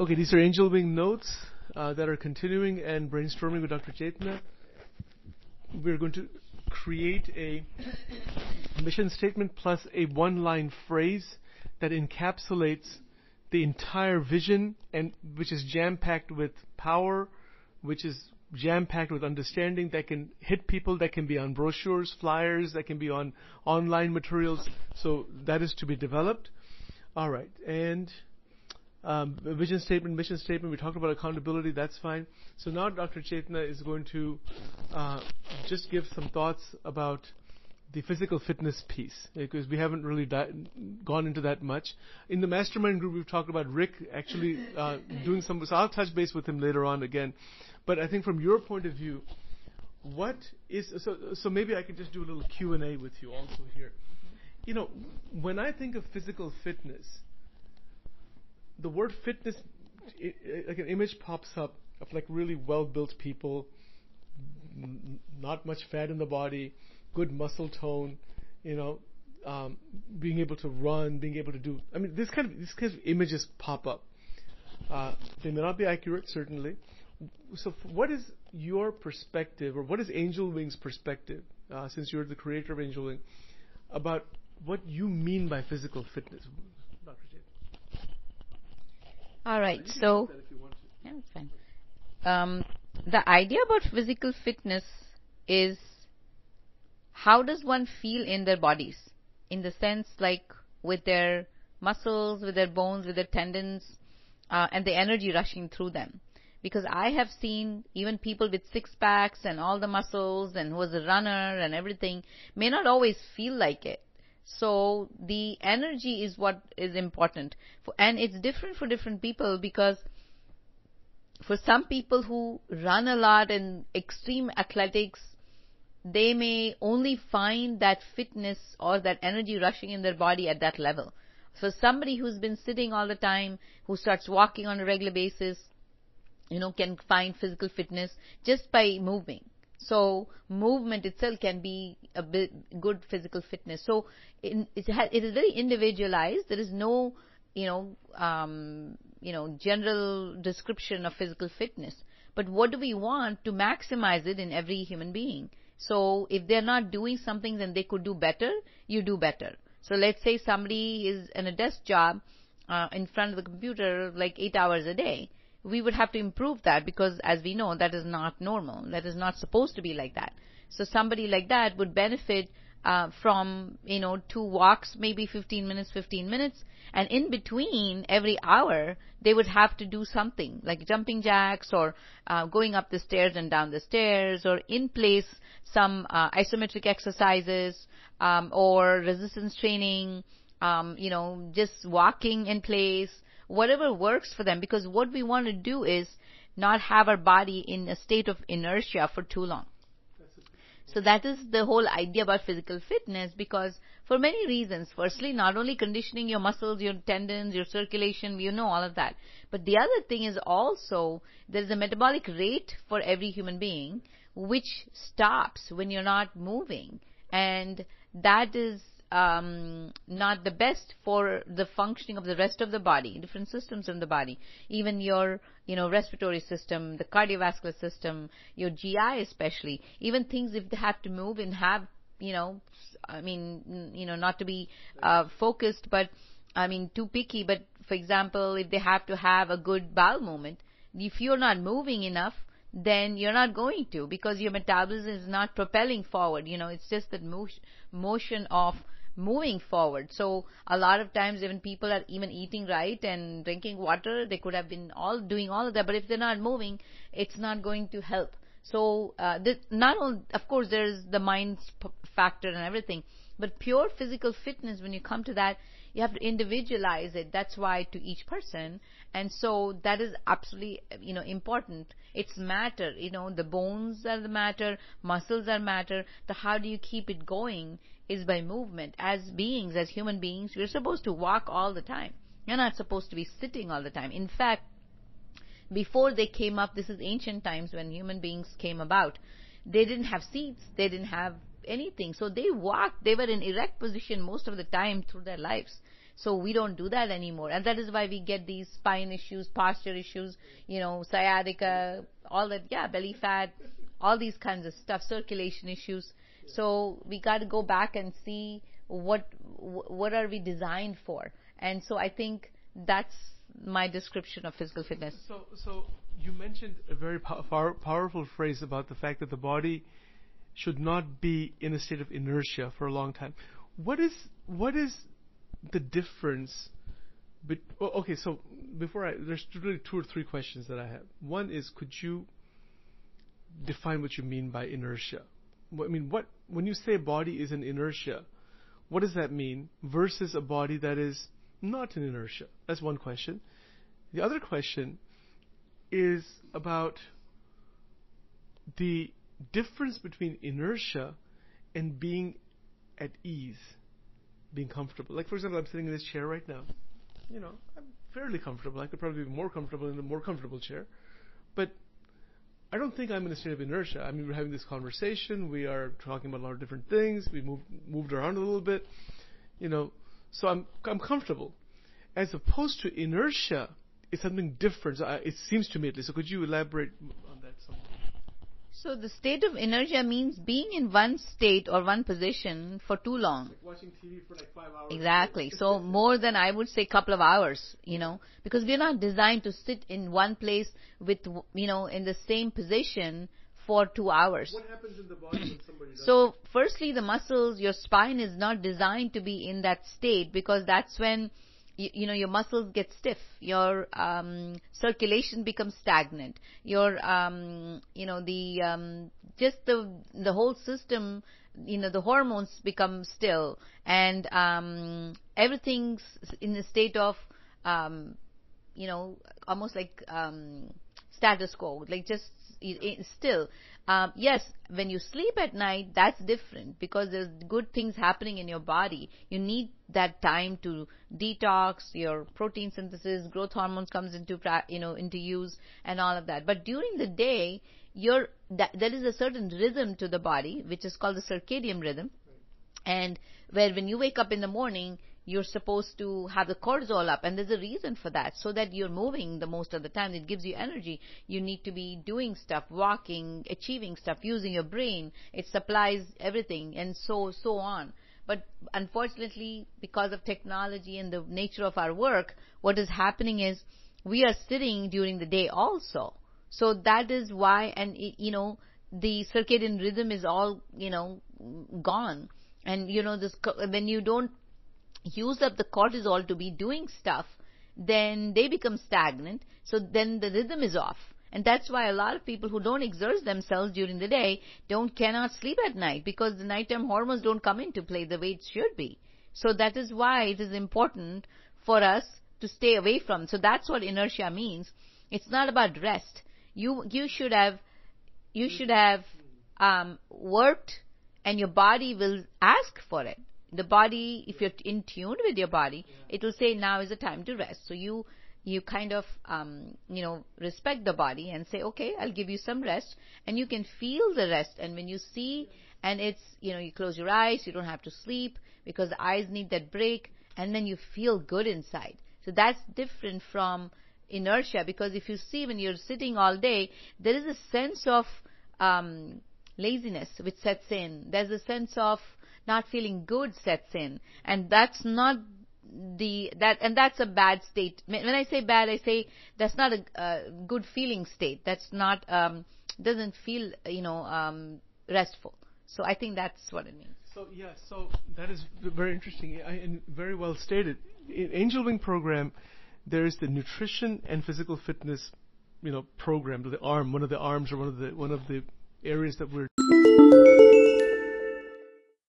Okay, these are angel wing notes uh, that are continuing and brainstorming with Dr. Chaitanya. We're going to create a mission statement plus a one line phrase that encapsulates the entire vision and which is jam packed with power, which is jam packed with understanding that can hit people, that can be on brochures, flyers, that can be on online materials. So that is to be developed. All right, and um, vision statement, mission statement. We talked about accountability. That's fine. So now Dr. Chaitanya is going to uh, just give some thoughts about the physical fitness piece because we haven't really di- gone into that much. In the mastermind group, we've talked about Rick actually uh, doing some. So I'll touch base with him later on again. But I think from your point of view, what is so? So maybe I can just do a little Q and A with you also here. You know, when I think of physical fitness, the word fitness, it, it, like an image pops up of like really well-built people, n- not much fat in the body, good muscle tone, you know, um, being able to run, being able to do. I mean, this kind of these kinds of images pop up. Uh, they may not be accurate, certainly. So, what is your perspective, or what is Angel Wing's perspective, uh, since you're the creator of Angel Wing, about what you mean by physical fitness? All right. So, yeah, fine. Um, the idea about physical fitness is how does one feel in their bodies? In the sense, like with their muscles, with their bones, with their tendons, uh, and the energy rushing through them. Because I have seen even people with six packs and all the muscles and who was a runner and everything may not always feel like it. So the energy is what is important. And it's different for different people because for some people who run a lot in extreme athletics, they may only find that fitness or that energy rushing in their body at that level. For somebody who's been sitting all the time, who starts walking on a regular basis, you know, can find physical fitness just by moving. So movement itself can be a good physical fitness. So it, it is very individualized. There is no, you know, um, you know, general description of physical fitness. But what do we want to maximize it in every human being? So if they're not doing something then they could do better, you do better. So let's say somebody is in a desk job uh, in front of the computer like eight hours a day we would have to improve that because as we know that is not normal. That is not supposed to be like that. So somebody like that would benefit uh, from you know two walks maybe 15 minutes 15 minutes and in between every hour they would have to do something like jumping jacks or uh, going up the stairs and down the stairs or in place some uh, isometric exercises um, or resistance training um, you know just walking in place whatever works for them because what we want to do is not have our body in a state of inertia for too long. So that is the whole idea about physical fitness because for many reasons. Firstly, not only conditioning your muscles, your tendons, your circulation, you know all of that. But the other thing is also there is a metabolic rate for every human being which stops when you're not moving. And that is um, not the best for the functioning of the rest of the body, different systems in the body, even your, you know, respiratory system, the cardiovascular system, your GI especially, even things if they have to move and have, you know, I mean, you know, not to be uh, focused, but I mean, too picky, but for example, if they have to have a good bowel movement, if you're not moving enough, then you're not going to because your metabolism is not propelling forward. You know, it's just that motion of moving forward. So a lot of times even people are even eating right and drinking water, they could have been all doing all of that, but if they're not moving, it's not going to help. So uh, this, not only, of course, there's the mind factor and everything, but pure physical fitness. When you come to that, you have to individualize it. That's why to each person, and so that is absolutely you know important. It's matter. You know, the bones are the matter, muscles are matter. The how do you keep it going is by movement. As beings, as human beings, we're supposed to walk all the time. You're not supposed to be sitting all the time. In fact, before they came up, this is ancient times when human beings came about, they didn't have seats, they didn't have anything. So they walked, they were in erect position most of the time through their lives. So we don't do that anymore. And that is why we get these spine issues, posture issues, you know, sciatica, all that, yeah, belly fat, all these kinds of stuff, circulation issues. So we got to go back and see what what are we designed for. And so I think that's my description of physical fitness. So, so you mentioned a very pow- powerful phrase about the fact that the body should not be in a state of inertia for a long time. What is what is the difference? Be- well, okay, so before I there's really two or three questions that I have. One is, could you define what you mean by inertia? I mean, what when you say body is an inertia, what does that mean versus a body that is not in inertia? That's one question. The other question is about the difference between inertia and being at ease, being comfortable. Like, for example, I'm sitting in this chair right now. You know, I'm fairly comfortable. I could probably be more comfortable in a more comfortable chair. But I don't think I'm in a state of inertia. I mean, we're having this conversation. We are talking about a lot of different things. We moved moved around a little bit, you know. So I'm I'm comfortable, as opposed to inertia. It's something different. So I, it seems to me at least. So could you elaborate on that? Something? So the state of inertia means being in one state or one position for too long. Like watching TV for like five hours. Exactly. So more than I would say couple of hours, you know, because we're not designed to sit in one place with, you know, in the same position for two hours. What happens in the body when somebody does So firstly, the muscles, your spine is not designed to be in that state because that's when you, you, know your muscles get stiff. Your um, circulation becomes stagnant. Your um, you know the um, just the the whole system you know the hormones become still and um, everything's in a state of um, you know almost like um, status quo like just still um, yes, when you sleep at night, that's different because there's good things happening in your body. You need that time to detox, your protein synthesis, growth hormones comes into you know into use, and all of that. But during the day, your that, there is a certain rhythm to the body, which is called the circadian rhythm, and where when you wake up in the morning, you're supposed to have the cortisol up and there's a reason for that. So that you're moving the most of the time it gives you energy. You need to be doing stuff walking achieving stuff using your brain. It supplies everything and so so on. But unfortunately because of technology and the nature of our work what is happening is we are sitting during the day also. So that is why and you know the circadian rhythm is all you know gone. And you know this when you don't use up the cortisol to be doing stuff, then they become stagnant. So then the rhythm is off. And that's why a lot of people who don't exert themselves during the day don't cannot sleep at night because the nighttime hormones don't come into play the way it should be. So that is why it is important for us to stay away from. So that's what inertia means. It's not about rest. You you should have you should have um, worked, and your body will ask for it the body, if you're in tune with your body, yeah. it will say now is the time to rest. So you you kind of um, you know respect the body and say okay i'll give you some rest. And you can feel the rest. And when you see and it's you know you close your eyes you don't have to sleep because the eyes need that break and then you feel good inside. So that's different from inertia because if you see when you're sitting all day there is a sense of um, laziness which sets in. There's a sense of not feeling good sets in. And that's not the that and that's a bad state. When i say bad i say that's not a, a good feeling state. That's not um doesn't feel you know um restful. So i think that's what it means. So yeah so that is very interesting and very well stated. In angel wing program there is the nutrition and physical fitness you know program the arm one of the arms or one of the one of the areas that we're